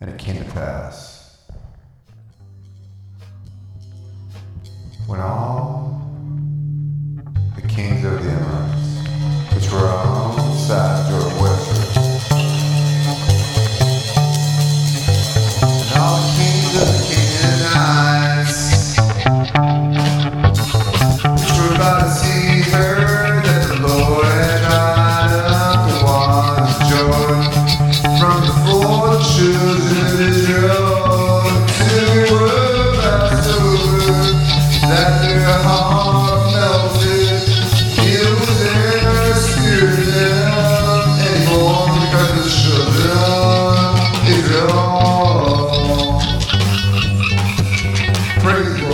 And it came to pass. When all praise